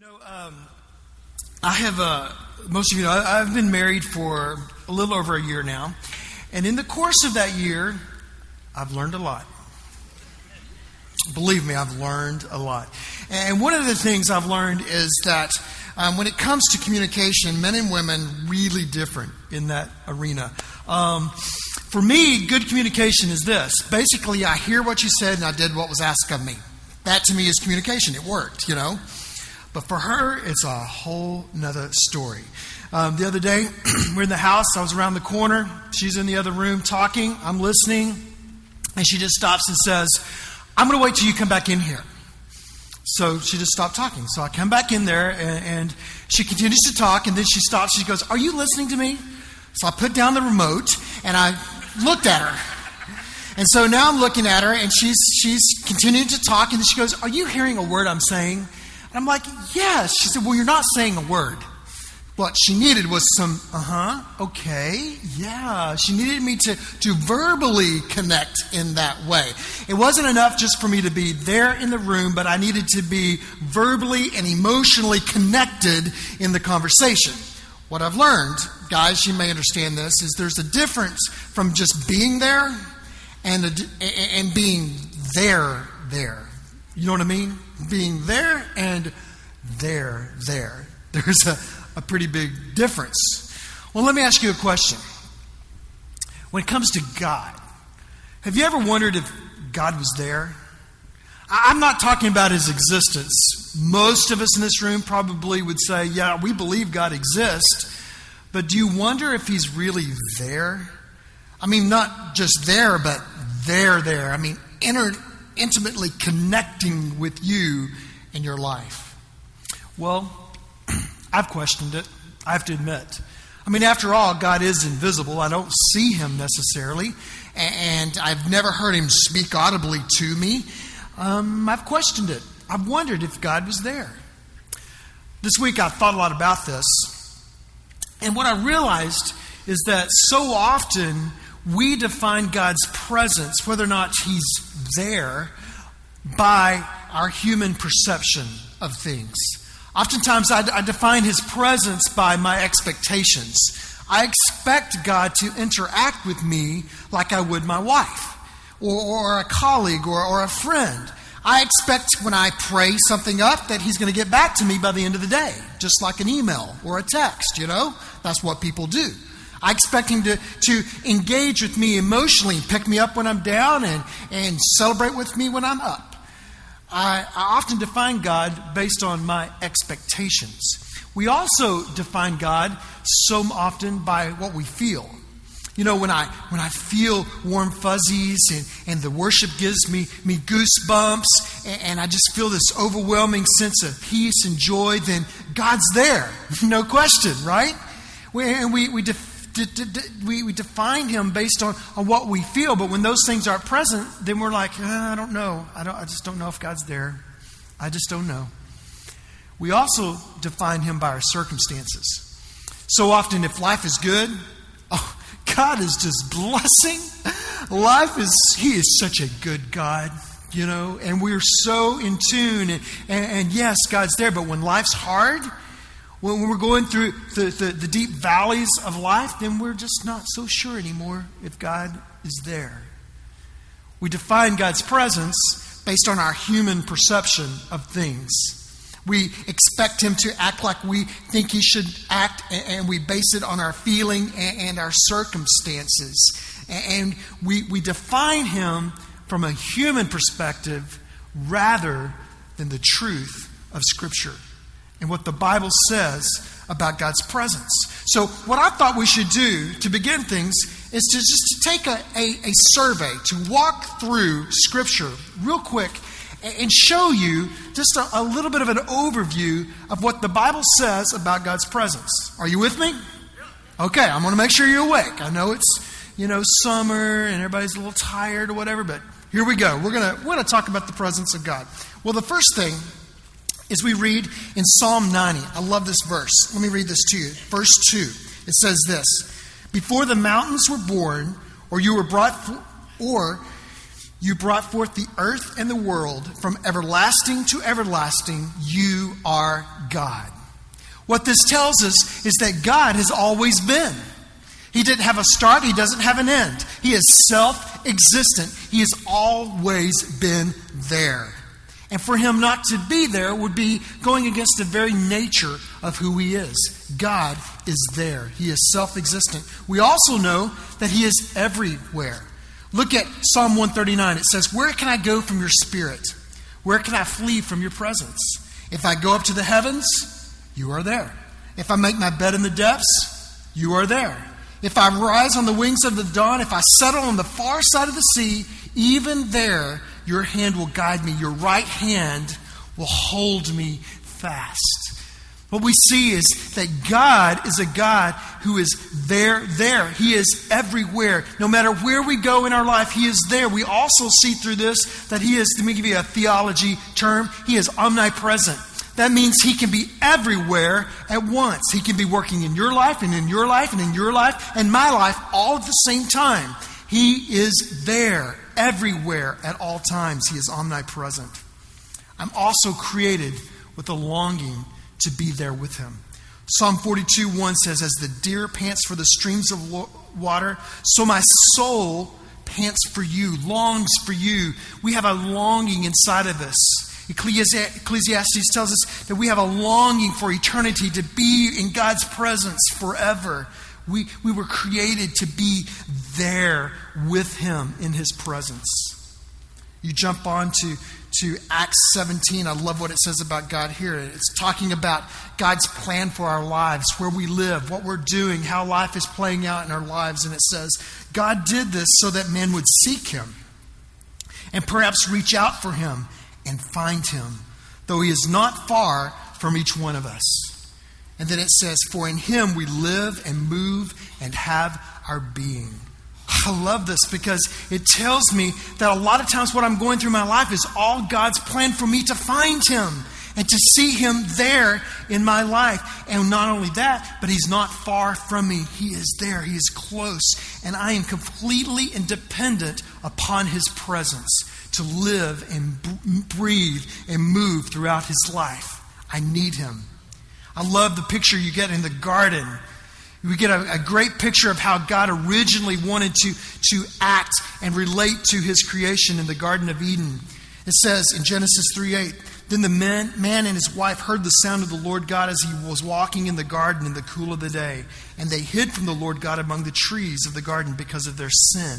You know, um, I have, uh, most of you know, I've been married for a little over a year now. And in the course of that year, I've learned a lot. Believe me, I've learned a lot. And one of the things I've learned is that um, when it comes to communication, men and women really different in that arena. Um, for me, good communication is this. Basically, I hear what you said and I did what was asked of me. That to me is communication. It worked, you know. But for her, it's a whole nother story. Um, the other day, we're in the house. I was around the corner. She's in the other room talking. I'm listening. And she just stops and says, I'm going to wait till you come back in here. So she just stopped talking. So I come back in there and, and, she continues to talk. And then she stops. She goes, Are you listening to me? So I put down the remote and I looked at her. And so now I'm looking at her and she's, she's continuing to talk. And she goes, Are you hearing a word I'm saying? I'm like, Yes. She said, Well, you're not saying a word. What she needed was some, uh huh, okay, yeah. She needed me to, to verbally connect in that way. It wasn't enough just for me to be there in the room, but I needed to be verbally and emotionally connected in the conversation. What I've learned, guys, you may understand this, is there's a difference from just being there and, a, and being there, there. You know what I mean? Being there and there, there. There's a a pretty big difference. Well, let me ask you a question. When it comes to God, have you ever wondered if God was there? I'm not talking about his existence. Most of us in this room probably would say, yeah, we believe God exists. But do you wonder if he's really there? I mean, not just there, but there, there. I mean, inter- intimately connecting with you in your life. Well, I've questioned it, I have to admit. I mean, after all, God is invisible. I don't see him necessarily, and I've never heard him speak audibly to me. Um, I've questioned it. I've wondered if God was there. This week I've thought a lot about this, and what I realized is that so often we define God's presence, whether or not He's there, by our human perception of things. Oftentimes, I, I define his presence by my expectations. I expect God to interact with me like I would my wife, or, or a colleague, or, or a friend. I expect when I pray something up that he's going to get back to me by the end of the day, just like an email or a text, you know? That's what people do. I expect him to, to engage with me emotionally and pick me up when I'm down and, and celebrate with me when I'm up. I, I often define God based on my expectations. We also define God so often by what we feel. You know, when I when I feel warm fuzzies and, and the worship gives me, me goosebumps and, and I just feel this overwhelming sense of peace and joy, then God's there. no question, right? We, and we, we def, we, we define him based on, on what we feel, but when those things aren't present, then we're like, uh, I don't know. I, don't, I just don't know if God's there. I just don't know. We also define him by our circumstances. So often, if life is good, oh, God is just blessing. Life is, He is such a good God, you know, and we're so in tune. And, and, and yes, God's there, but when life's hard, when we're going through the, the, the, deep valleys of life, then we're just not so sure anymore if God is there. We define God's presence based on our human perception of things. We expect Him to act like we think He should act, and we base it on our feeling and our circumstances. And we, we define Him from a human perspective rather than the truth of Scripture and what the Bible says about God's presence. So, what I thought we should do to begin things is to just take a, a, a survey, to walk through Scripture real quick and show you just a, a, little bit of an overview of what the Bible says about God's presence. Are you with me? Okay, I'm going to make sure you're awake. I know it's, you know, summer and everybody's a little tired or whatever, but here we go. We're going to, we're going to talk about the presence of God. Well, the first thing as we read in Psalm 90. I love this verse. Let me read this to you. Verse 2. It says this Before the mountains were born, or you were brought, or you brought forth the earth and the world from everlasting to everlasting, you are God. What this tells us is that God has always been. He didn't have a start, He doesn't have an end. He is self existent, He has always been there. And for Him not to be there would be going against the very nature of who He is. God is there, He is self existent. We also know that He is everywhere. Look at Psalm 139. It says, Where can I go from your spirit? Where can I flee from your presence? If I go up to the heavens, you are there. If I make my bed in the depths, you are there. If I rise on the wings of the dawn, if I settle on the far side of the sea, even there your hand will guide me. Your right hand will hold me fast. What we see is that God is a God who is there, there. He is everywhere. No matter where we go in our life, He is there. We also see through this that He is, let me give you a theology term, He is omnipresent. That means He can be everywhere at once. He can be working in your life and in your life and in your life and my life all at the same time. He is there everywhere at all times. He is omnipresent. I'm also created with a longing to be there with Him. Psalm 42 1 says, As the deer pants for the streams of water, so my soul pants for you, longs for you. We have a longing inside of us. Ecclesiastes tells us that we have a longing for eternity to be in God's presence forever. We, we were created to be there with Him in His presence. You jump on to, to Acts 17. I love what it says about God here. It's talking about God's plan for our lives, where we live, what we're doing, how life is playing out in our lives. And it says, God did this so that men would seek Him and perhaps reach out for Him and find him, though he is not far from each one of us. And then it says, For in him we live and move and have our being. I love this because it tells me that a lot of times what I'm going through in my life is all God's plan for me to find him and to see him there in my life. And not only that, but he's not far from me. He is there, he is close. And I am completely independent upon his presence to live and breathe and move throughout his life. I need him. I love the picture you get in the garden. We get a, a, great picture of how God originally wanted to, to act and relate to his creation in the Garden of Eden. It says in Genesis 3 8, Then the man, man and his wife heard the sound of the Lord God as he was walking in the garden in the cool of the day, and they hid from the Lord God among the trees of the garden because of their sin.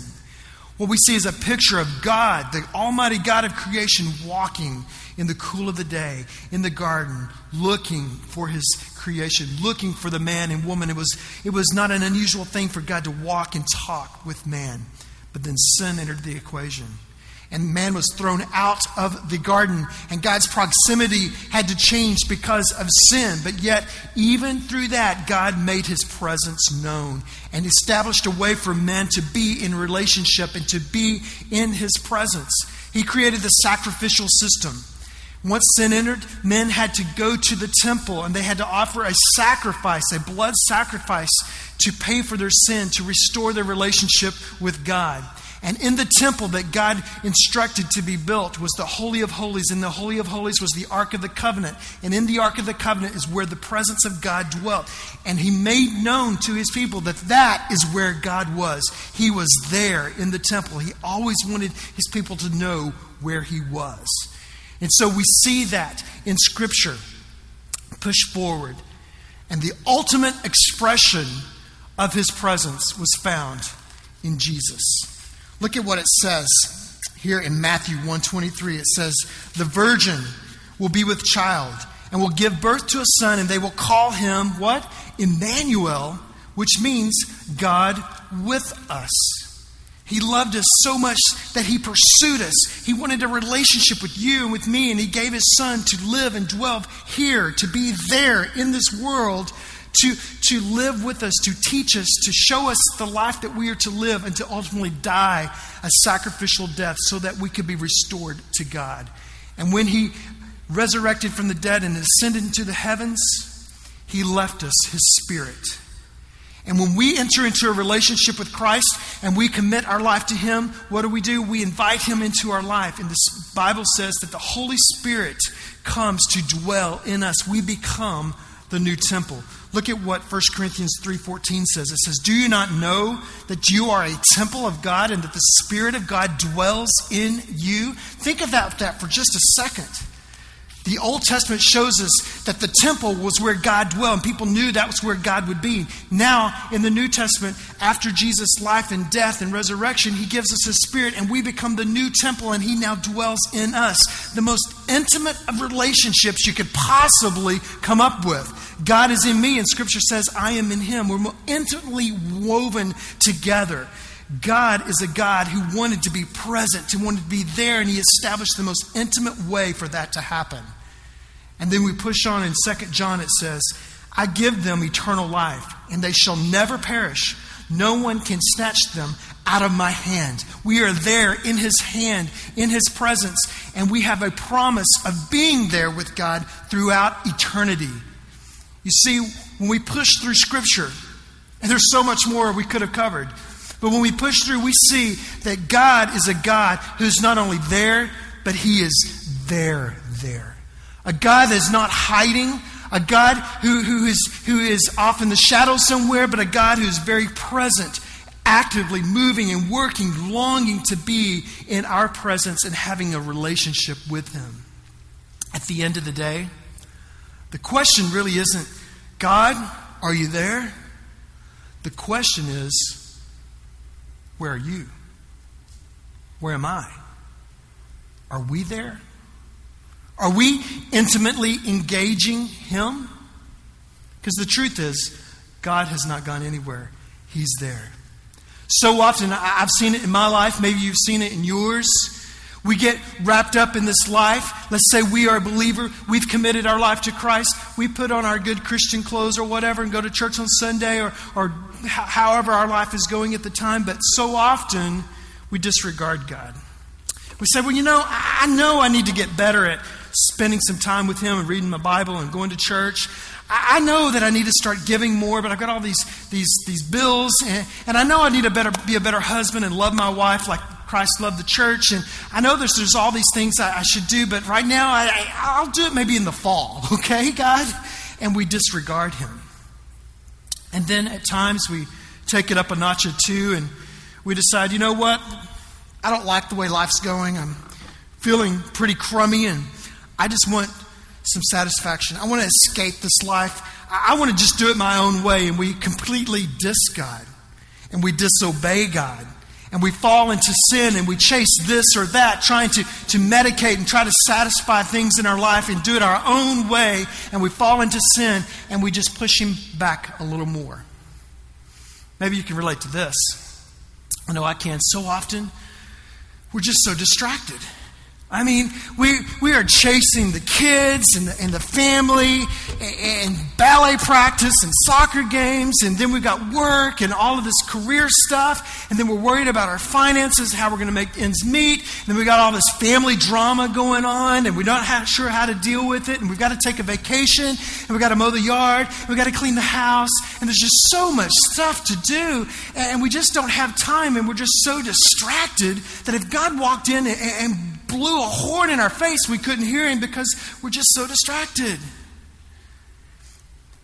What we see is a picture of God, the Almighty God of creation, walking in the cool of the day in the garden, looking for His creation, looking for the man and woman. It was, it was not an unusual thing for God to walk and talk with man. But then sin entered the equation and man was thrown out of the garden, and God's proximity had to change because of sin. But yet, even through that, God made his presence known and established a way for men to be in relationship and to be in his presence. He created the sacrificial system. Once sin entered, men had to go to the temple and they had to offer a sacrifice, a blood sacrifice, to pay for their sin, to restore their relationship with God. And in the temple that God instructed to be built was the Holy of Holies. And the Holy of Holies was the Ark of the Covenant. And in the Ark of the Covenant is where the presence of God dwelt. And He made known to His people that that is where God was. He was there in the temple. He always wanted His people to know where He was. And so we see that in Scripture push forward. And the ultimate expression of His presence was found in Jesus. Look at what it says here in Matthew 123. It says, The virgin will be with child and will give birth to a son, and they will call him what? Emmanuel, which means God with us. He loved us so much that he pursued us. He wanted a relationship with you and with me, and he gave his son to live and dwell here, to be there in this world to, to live with us, to teach us, to show us the life that we are to live, and to ultimately die a sacrificial death so that we could be restored to God. And when He resurrected from the dead and ascended into the heavens, He left us His Spirit. And when we enter into a relationship with Christ and we commit our life to Him, what do we do? We invite Him into our life. And the Bible says that the Holy Spirit comes to dwell in us. We become the new temple. Look at what 1 Corinthians 3:14 says. It says, "Do you not know that you are a temple of God and that the spirit of God dwells in you?" Think about that for just a second. The Old Testament shows us that the temple was where God dwelled, and people knew that was where God would be. Now, in the New Testament, after Jesus' life and death and resurrection, He gives us His Spirit, and we become the new temple, and He now dwells in us. The most intimate of relationships you could possibly come up with. God is in me, and Scripture says, I am in Him. We're intimately woven together. God is a God who wanted to be present, who wanted to be there, and He established the most intimate way for that to happen. And then we push on in 2 John, it says, I give them eternal life, and they shall never perish. No one can snatch them out of my hand. We are there in his hand, in his presence, and we have a promise of being there with God throughout eternity. You see, when we push through Scripture, and there's so much more we could have covered, but when we push through, we see that God is a God who's not only there, but he is there, there. A God that's not hiding, a God who, who, is, who is off in the shadows somewhere, but a God who is very present, actively moving and working, longing to be in our presence and having a relationship with Him. At the end of the day, the question really isn't, God, are you there? The question is, where are you? Where am I? Are we there? Are we intimately engaging Him? Because the truth is, God has not gone anywhere, He's there. So often, I've seen it in my life, maybe you've seen it in yours. We get wrapped up in this life. Let's say we are a believer. We've committed our life to Christ. We put on our good Christian clothes or whatever and go to church on Sunday or, or however our life is going at the time. But so often, we disregard God. We say, well, you know, I know I need to get better at spending some time with Him and reading my Bible and going to church. I know that I need to start giving more, but I've got all these, these, these bills, and, and I know I need to better, be a better husband and love my wife like Christ loved the church. And I know there's, there's all these things I, I should do, but right now I, I'll do it maybe in the fall, okay, God? And we disregard Him. And then at times we take it up a notch or two and we decide, you know what? I don't like the way life's going. I'm feeling pretty crummy and I just want some satisfaction. I want to escape this life. I want to just do it my own way. And we completely diss God and we disobey God. And we fall into sin and we chase this or that, trying to, to medicate and try to satisfy things in our life and do it our own way. And we fall into sin and we just push Him back a little more. Maybe you can relate to this. I know I can. So often, we're just so distracted. I mean, we, we are chasing the kids and the, and the family and, and ballet practice and soccer games, and then we've got work and all of this career stuff, and then we're worried about our finances, how we're going to make ends meet, and then we got all this family drama going on, and we're not sure how to deal with it, and we've got to take a vacation, and we've got to mow the yard, and we've got to clean the house, and there's just so much stuff to do, and we just don't have time, and we're just so distracted that if God walked in and, and blew a horn in our face, we couldn't hear him because we're just so distracted.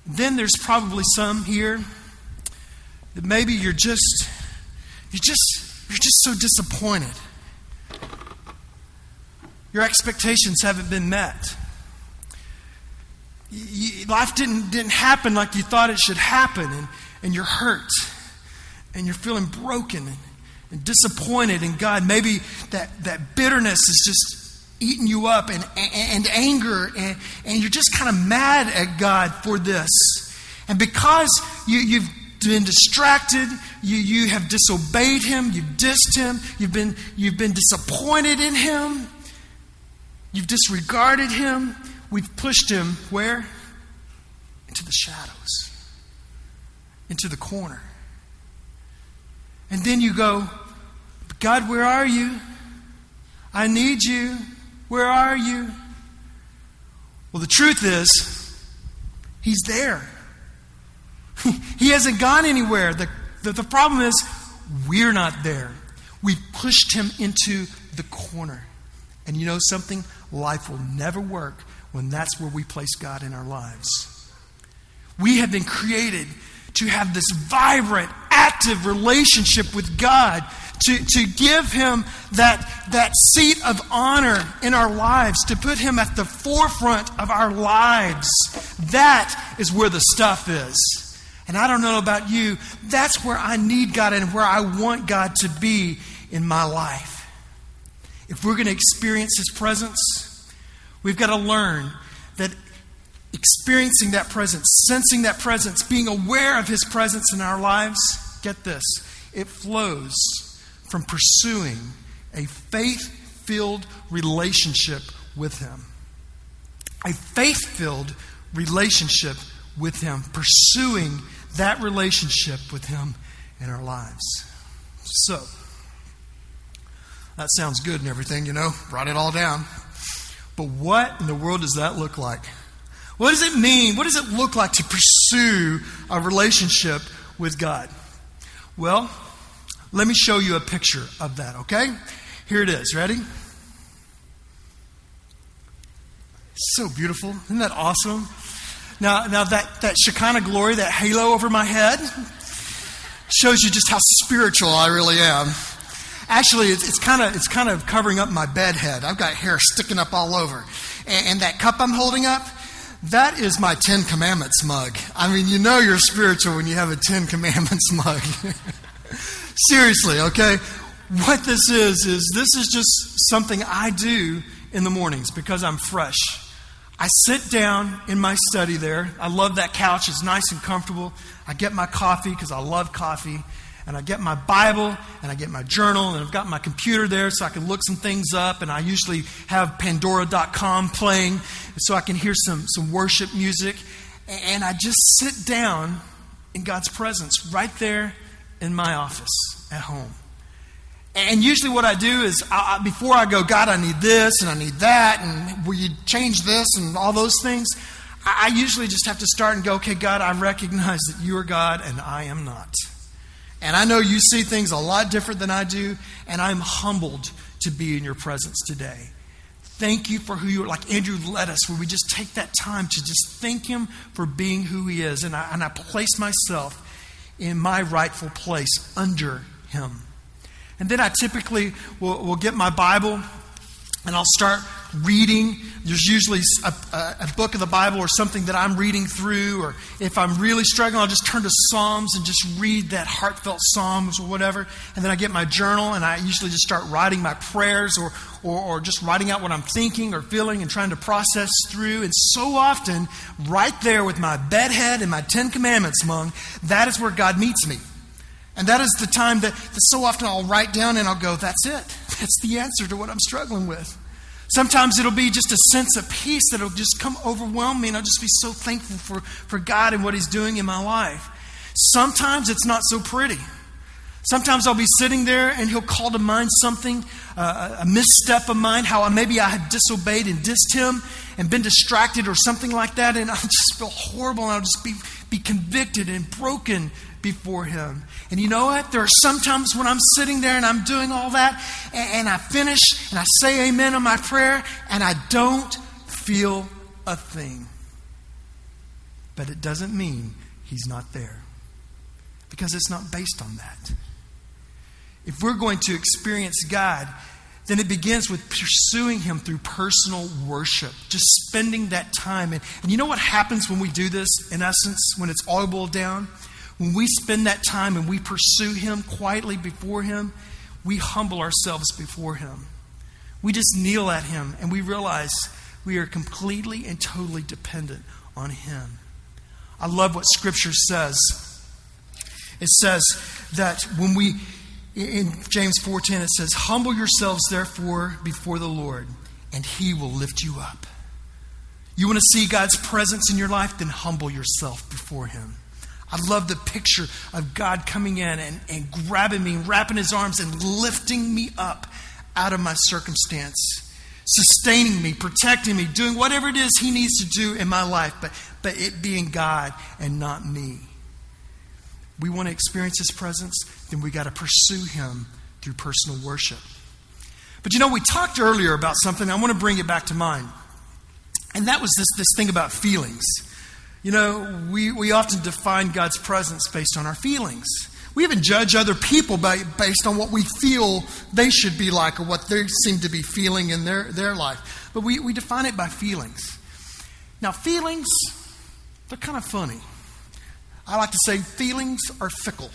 Then there's probably some here that maybe you're just you're just you're just so disappointed. Your expectations haven't been met. You, life didn't, didn't happen like you thought it should happen, and, and you're hurt, and you're feeling broken, and, and disappointed in God. Maybe that, that bitterness is just eating you up and, and, and anger, and, and you're just kind of mad at God for this. And because you, you've been distracted, you, you have disobeyed Him, you've dissed Him, you've been, you've been disappointed in Him, you've disregarded Him, we've pushed Him where? Into the shadows, into the corner. And then you go, God, where are you? I need you. Where are you? Well, the truth is, He's there. he hasn't gone anywhere. The, the, the problem is, we're not there. We've pushed Him into the corner. And you know something? Life will never work when that's where we place God in our lives. We have been created to have this vibrant, active relationship with God, to, to give Him that, that seat of honor in our lives, to put Him at the forefront of our lives. That is where the stuff is. And I don't know about you, that's where I need God and where I want God to be in my life. If we're going to experience His presence, we've got to learn that experiencing that presence, sensing that presence, being aware of His presence in our lives, get this, it flows from pursuing a faith filled relationship with Him. A faith filled relationship with Him, pursuing that relationship with Him in our lives. So, that sounds good and everything, you know, write it all down. But what in the world does that look like? What does it mean? What does it look like to pursue a relationship with God? Well, let me show you a picture of that, okay? Here it is. Ready? So beautiful. Isn't that awesome? Now, now that, that Shekinah glory, that halo over my head, shows you just how spiritual I really am. Actually, it's, it's kind of it's kind of covering up my bed head. I've got hair sticking up all over, and, and that cup I'm holding up, that is my Ten Commandments mug. I mean, you know you're spiritual when you have a Ten Commandments mug. Seriously, okay. What this is is this is just something I do in the mornings because I'm fresh. I sit down in my study there. I love that couch. It's nice and comfortable. I get my coffee because I love coffee and I get my Bible and I get my journal and I've got my computer there so I can look some things up and I usually have Pandora.com playing so I can hear some, some worship music. And I just sit down in God's presence right there in my office at home. And usually, what I do is I, before I go, God, I need this and I need that, and will you change this and all those things? I, I usually just have to start and go, okay, God, I recognize that you are God and I am not. And I know you see things a lot different than I do, and I'm humbled to be in your presence today. Thank you for who you are. Like Andrew led us, where we just take that time to just thank him for being who he is. And I, and I place myself in my rightful place under him. And then I typically will, will get my Bible and I'll start reading. There's usually a, a, book of the Bible or something that I'm reading through, or if I'm really struggling, I'll just turn to Psalms and just read that heartfelt Psalms or whatever. And then I get my journal and I usually just start writing my prayers or, or, or just writing out what I'm thinking or feeling and trying to process through. And so often, right there with my bedhead and my Ten Commandments mung, that is where God meets me. And that is the time that, that so often I'll write down and I'll go, that's it. That's the answer to what I'm struggling with. Sometimes it'll be just a sense of peace that'll just come overwhelm me, and I'll just be so thankful for, for God and what He's doing in my life. Sometimes it's not so pretty. Sometimes I'll be sitting there and He'll call to mind something, uh, a misstep of mine, how maybe I had disobeyed and dissed Him and been distracted or something like that, and I'll just feel horrible and I'll just be, be convicted and broken before Him. And you know what? There are sometimes when I'm sitting there and I'm doing all that, and, and I finish and I say amen on my prayer, and I don't feel a thing. But it doesn't mean He's not there, because it's not based on that. If we're going to experience God, then it begins with pursuing Him through personal worship, just spending that time. And, and you know what happens when we do this, in essence, when it's all boiled down? When we spend that time and we pursue Him quietly before Him, we humble ourselves before Him. We just kneel at Him and we realize we are completely and totally dependent on Him. I love what Scripture says. It says that when we, in James 4.10, it says, Humble yourselves, therefore, before the Lord, and He will lift you up. You want to see God's presence in your life? Then humble yourself before Him. I love the picture of God coming in and, and grabbing me, wrapping his arms, and lifting me up out of my circumstance, sustaining me, protecting me, doing whatever it is he needs to do in my life, but, but it being God and not me. We want to experience his presence, then we got to pursue him through personal worship. But you know, we talked earlier about something, I want to bring it back to mind. And that was this, this thing about feelings. You know, we, we often define God's presence based on our feelings. We even judge other people by, based on what we feel they should be like or what they seem to be feeling in their, their life. But we, we define it by feelings. Now, feelings, they're kind of funny. I like to say feelings are fickle.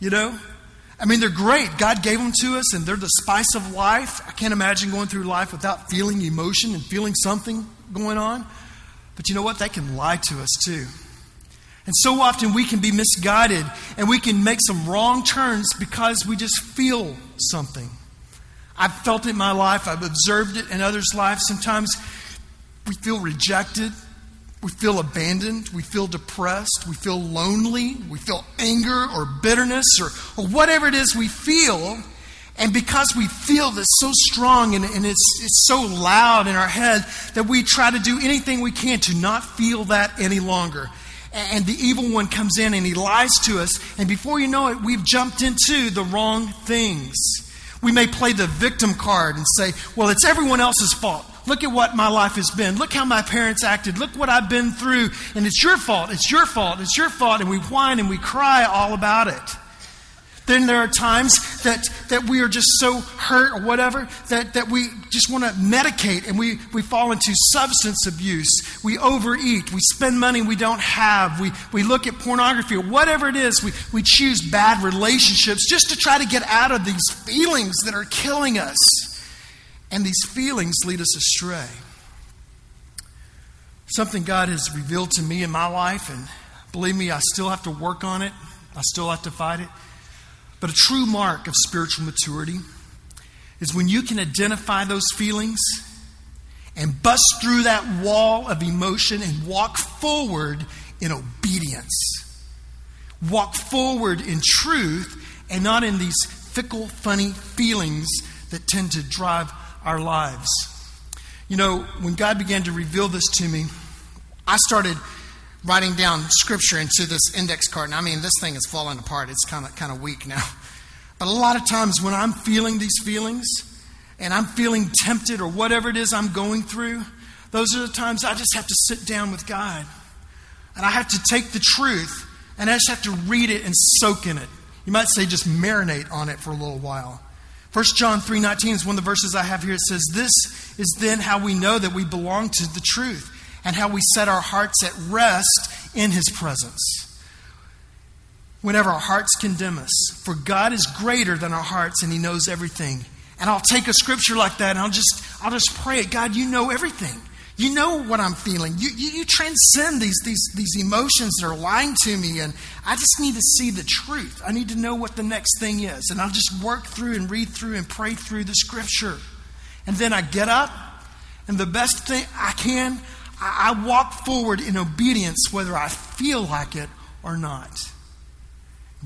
You know? I mean, they're great. God gave them to us, and they're the spice of life. I can't imagine going through life without feeling emotion and feeling something going on. But you know what? They can lie to us too. And so often we can be misguided and we can make some wrong turns because we just feel something. I've felt it in my life, I've observed it in others' lives. Sometimes we feel rejected, we feel abandoned, we feel depressed, we feel lonely, we feel anger or bitterness or, or whatever it is we feel. And because we feel this so strong and, and it's, it's so loud in our head that we try to do anything we can to not feel that any longer and the evil one comes in and he lies to us, and before you know it, we've jumped into the wrong things. We may play the victim card and say, Well, it's everyone else's fault. Look at what my life has been. Look how my parents acted. Look what I've been through. And it's your fault. It's your fault. It's your fault. And we whine and we cry all about it. Then there are times that, that we are just so hurt or whatever that, that we just want to medicate and we, we fall into substance abuse. We overeat. We spend money we don't have. We, we look at pornography or whatever it is. We, we choose bad relationships just to try to get out of these feelings that are killing us. And these feelings lead us astray. Something God has revealed to me in my life, and believe me, I still have to work on it, I still have to fight it but a true mark of spiritual maturity is when you can identify those feelings and bust through that wall of emotion and walk forward in obedience. Walk forward in truth and not in these fickle, funny feelings that tend to drive our lives. You know, when God began to reveal this to me, I started writing down scripture into this index card. And I mean, this thing is falling apart. It's kind of kind of weak now. But a lot of times when I'm feeling these feelings and I'm feeling tempted or whatever it is I'm going through, those are the times I just have to sit down with God. And I have to take the truth and I just have to read it and soak in it. You might say just marinate on it for a little while. 1 John 3:19 is one of the verses I have here. It says, "This is then how we know that we belong to the truth." And how we set our hearts at rest in His presence. Whenever our hearts condemn us, for God is greater than our hearts and He knows everything. And I'll take a scripture like that and I'll just, I'll just pray it. God, you know everything. You know what I'm feeling. You, you, you, transcend these, these, these emotions that are lying to me, and I just need to see the truth. I need to know what the next thing is. And I'll just work through and read through and pray through the scripture. And then I get up, and the best thing I can, I, walk forward in obedience whether I feel like it or not.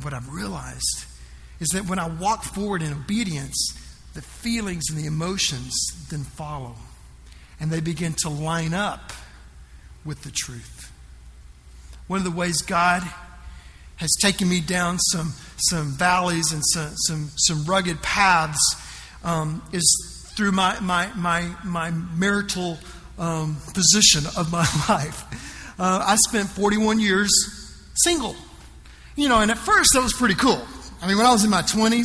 what I've realized is that when I walk forward in obedience, the feelings and the emotions then follow. And they begin to line up with the truth. One of the ways God has taken me down some, some valleys and some, some, some rugged paths um, is through my, my, my, my marital um, position of my life. Uh, I spent 41 years single. You know, and at first that was pretty cool. I mean, when I was in my 20s,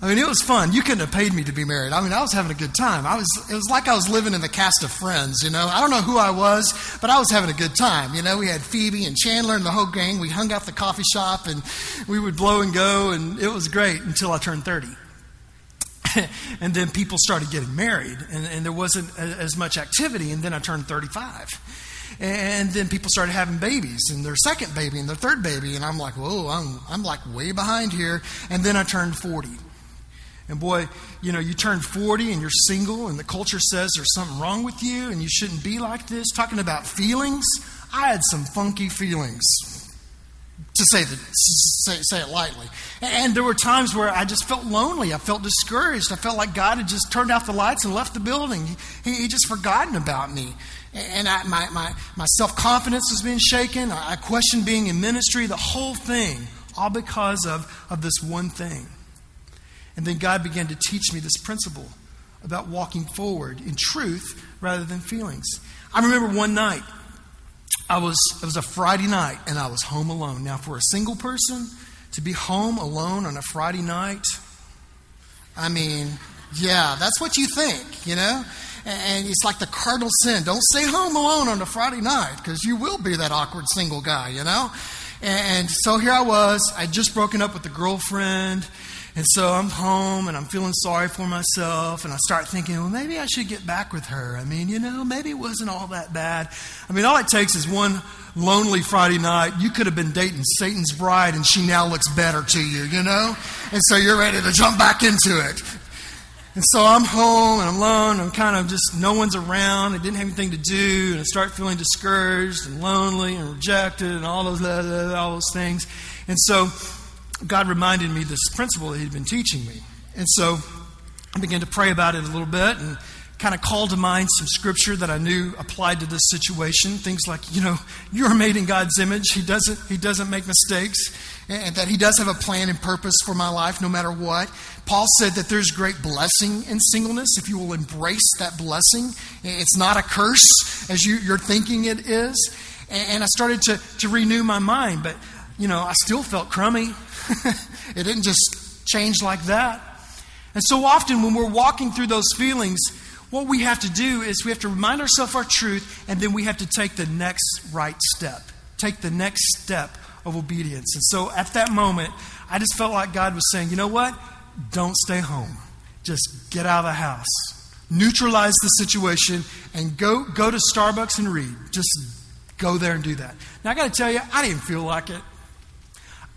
I mean, it was fun. You couldn't have paid me to be married. I mean, I was having a good time. I was, it was like I was living in the cast of Friends, you know. I don't know who I was, but I was having a good time. You know, we had Phoebe and Chandler and the whole gang. We hung out the coffee shop and we would blow and go, and it was great until I turned 30. and then people started getting married, and, and there wasn't as much activity. And then I turned 35. And then people started having babies, and their second baby, and their third baby. And I'm like, whoa, I'm, I'm like way behind here. And then I turned 40. And boy, you know, you turn 40 and you're single, and the culture says there's something wrong with you and you shouldn't be like this. Talking about feelings, I had some funky feelings to say, the, say, say it lightly. And there were times where I just felt lonely. I felt discouraged. I felt like God had just turned off the lights and left the building. He, he just forgotten about me. And I, my, my, my self confidence was being shaken. I questioned being in ministry, the whole thing, all because of, of this one thing. And then God began to teach me this principle about walking forward in truth rather than feelings. I remember one night, I was, it was a Friday night, and I was home alone. Now, for a single person to be home alone on a Friday night, I mean, yeah, that's what you think, you know? And it's like the cardinal sin. Don't stay home alone on a Friday night because you will be that awkward single guy, you know? And so here I was. I'd just broken up with a girlfriend. And so I'm home and I'm feeling sorry for myself. And I start thinking, well, maybe I should get back with her. I mean, you know, maybe it wasn't all that bad. I mean, all it takes is one lonely Friday night. You could have been dating Satan's bride and she now looks better to you, you know? And so you're ready to jump back into it. And so I'm home and I'm alone. I'm kind of just, no one's around. I didn't have anything to do. And I start feeling discouraged and lonely and rejected and all those, all those things. And so God reminded me this principle that He'd been teaching me. And so I began to pray about it a little bit and kind of called to mind some scripture that I knew applied to this situation. Things like, you know, you're made in God's image. He doesn't, he doesn't make mistakes. And that He does have a plan and purpose for my life no matter what. Paul said that there's great blessing in singleness if you will embrace that blessing. It's not a curse as you, you're thinking it is. And I started to, to renew my mind, but, you know, I still felt crummy. it didn't just change like that. And so often when we're walking through those feelings, what we have to do is we have to remind ourselves our truth, and then we have to take the next right step. Take the next step of obedience. And so at that moment, I just felt like God was saying, you know what? Don't stay home. Just get out of the house. Neutralize the situation and go, go to Starbucks and read. Just go there and do that. Now, I got to tell you, I didn't feel like it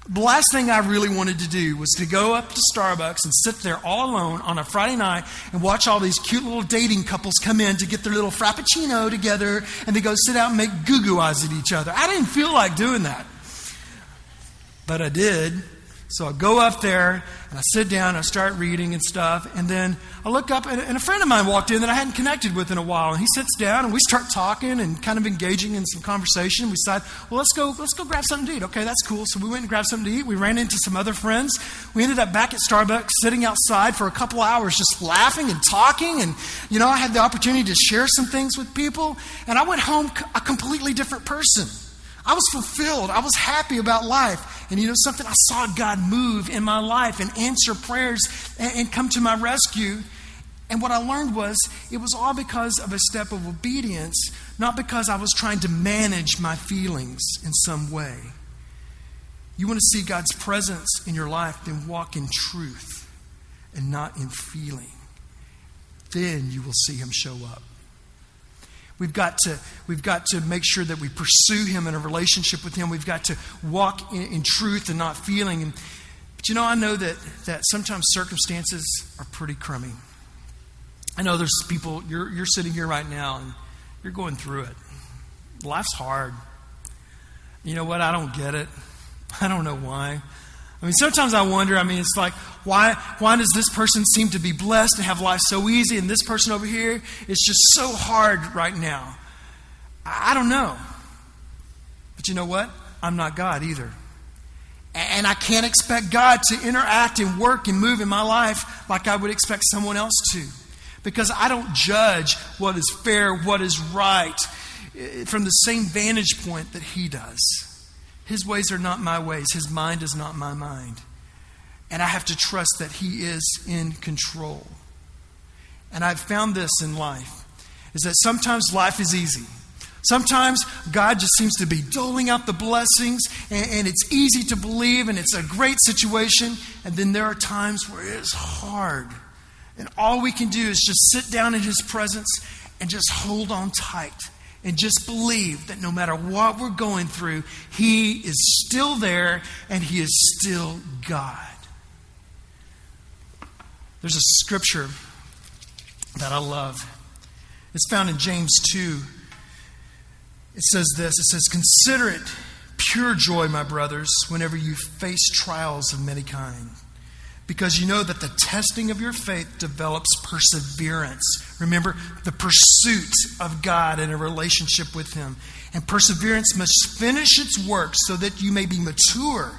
the last thing I really wanted to do was to go up to Starbucks and sit there all alone on a Friday night and watch all these cute little dating couples come in to get their little frappuccino together and they go sit out and make goo goo eyes at each other. I didn't feel like doing that. But I did. So I go up there and I sit down, and I start reading and stuff, and then I look up, and, and, a friend of mine walked in that I hadn't connected with in a while, and he sits down, and we start talking and kind of engaging in some conversation. We decide, well, let's go, let's go grab something to eat. Okay, that's cool. So we went and grabbed something to eat. We ran into some other friends. We ended up back at Starbucks, sitting outside for a couple hours, just laughing and talking, and you know, I had the opportunity to share some things with people, and I went home a completely different person. I was fulfilled. I was happy about life. And you know something? I saw God move in my life and answer prayers and, and come to my rescue. And what I learned was it was all because of a step of obedience, not because I was trying to manage my feelings in some way. You want to see God's presence in your life, then walk in truth and not in feeling. Then you will see Him show up. We've got to, we've got to make sure that we pursue Him in a relationship with Him. We've got to walk in, in truth and not feeling. And, but you know, I know that, that sometimes circumstances are pretty crummy. I know there's people, you're, you're sitting here right now and you're going through it. Life's hard. You know what? I don't get it. I don't know why. I mean, sometimes I wonder, I mean, it's like, why, why does this person seem to be blessed and have life so easy, and this person over here is just so hard right now? I don't know. But you know what? I'm not God either. And I can't expect God to interact and work and move in my life like I would expect someone else to. Because I don't judge what is fair, what is right, eh, from the same vantage point that He does. His ways are not my ways, His mind is not my mind. And I have to trust that He is in control. And I've found this in life is that sometimes life is easy. Sometimes God just seems to be doling out the blessings, and, and, it's easy to believe, and it's a great situation. And then there are times where it is hard. And all we can do is just sit down in His presence and just hold on tight and just believe that no matter what we're going through, He is still there and He is still God. There's a scripture that I love. It's found in James 2. It says this it says, Consider it pure joy, my brothers, whenever you face trials of many kinds because you know that the testing of your faith develops perseverance. Remember, the pursuit of God and a relationship with Him. And perseverance must finish its work so that you may be mature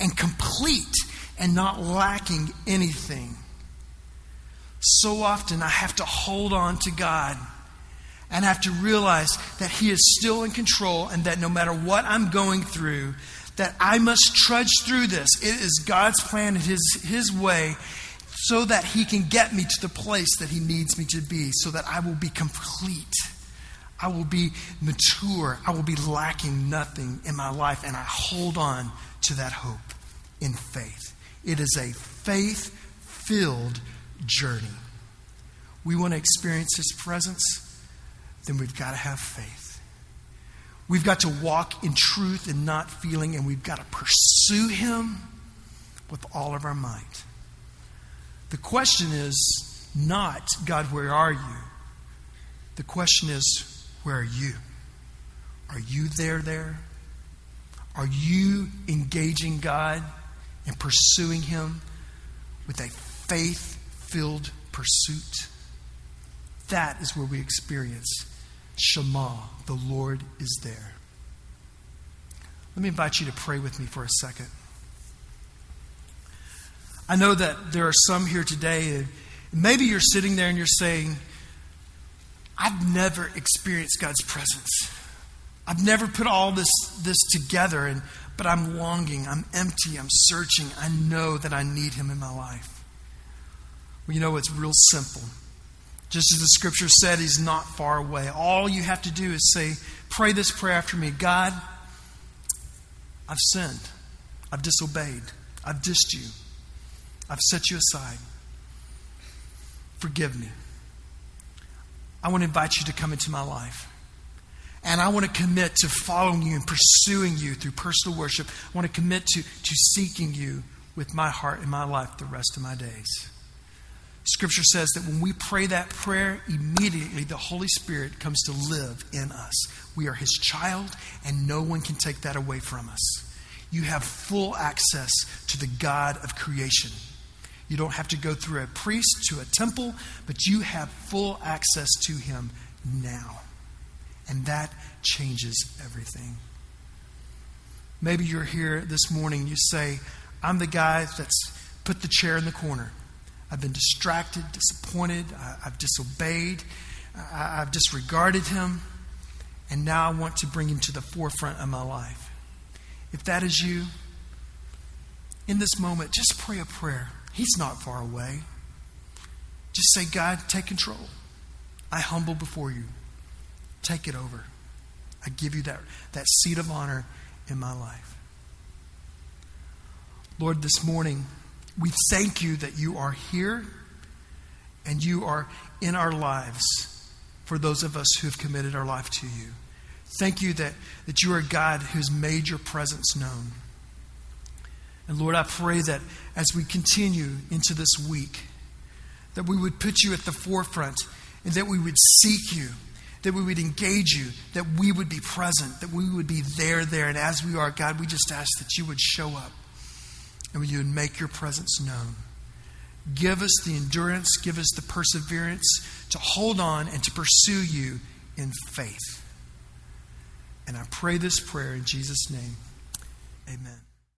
and complete and not lacking anything. So often I have to hold on to God. and have to realize that He is still in control and that no matter what I'm going through, that I must trudge through this. It is God's plan and His, His way so that He can get me to the place that He needs me to be, so that I will be complete. I will be mature. I will be lacking nothing in my life, and I hold on to that hope in faith. It is a faith filled journey. We want to experience His presence, then we've got to have faith. We've got to walk in truth and not feeling, and we've got to pursue Him with all of our might. The question is not, God, where are you? The question is, where are you? Are you there, there? Are you engaging God and pursuing Him with a faith filled pursuit? That is where we experience Shammah, the Lord is there. Let me invite you to pray with me for a second. I know that there are some here today, and maybe you're sitting there and you're saying, I've never experienced God's presence. I've never put all this, this together, and, but I'm longing, I'm empty, I'm searching. I know that I need Him in my life. Well, you know, it's real simple. Just as the scripture said, He's not far away. All you have to do is say, Pray this prayer after me God, I've sinned, I've disobeyed, I've dissed you, I've set you aside. Forgive me. I want to invite you to come into my life. And I want to commit to following you and pursuing you through personal worship. I want to commit to, to seeking you with my heart and my life the rest of my days. Scripture says that when we pray that prayer, immediately the Holy Spirit comes to live in us. We are His child, and no one can take that away from us. You have full access to the God of creation. You don't have to go through a priest to a temple, but you have full access to Him now. And that changes everything. Maybe you're here this morning, you say, I'm the guy that's put the chair in the corner. I've been distracted, disappointed, I, have disobeyed, I've disregarded him, and now I want to bring him to the forefront of my life. If that is you, in this moment, just pray a prayer. He's not far away. Just say, God, take control. I humble before you. Take it over. I give you that, that seat of honor in my life. Lord, this morning, we thank you that you are here and you are in our lives for those of us who have committed our life to you. Thank you that, that you are God who's made your presence known. And Lord, I pray that as we continue into this week, that we would put you at the forefront and that we would seek you, that we would engage you, that we would be present, that we would be there, there. And as we are, God, we just ask that you would show up and you would make your presence known. Give us the endurance, give us the perseverance to hold on and to pursue you in faith. And I pray this prayer in Jesus' name. Amen.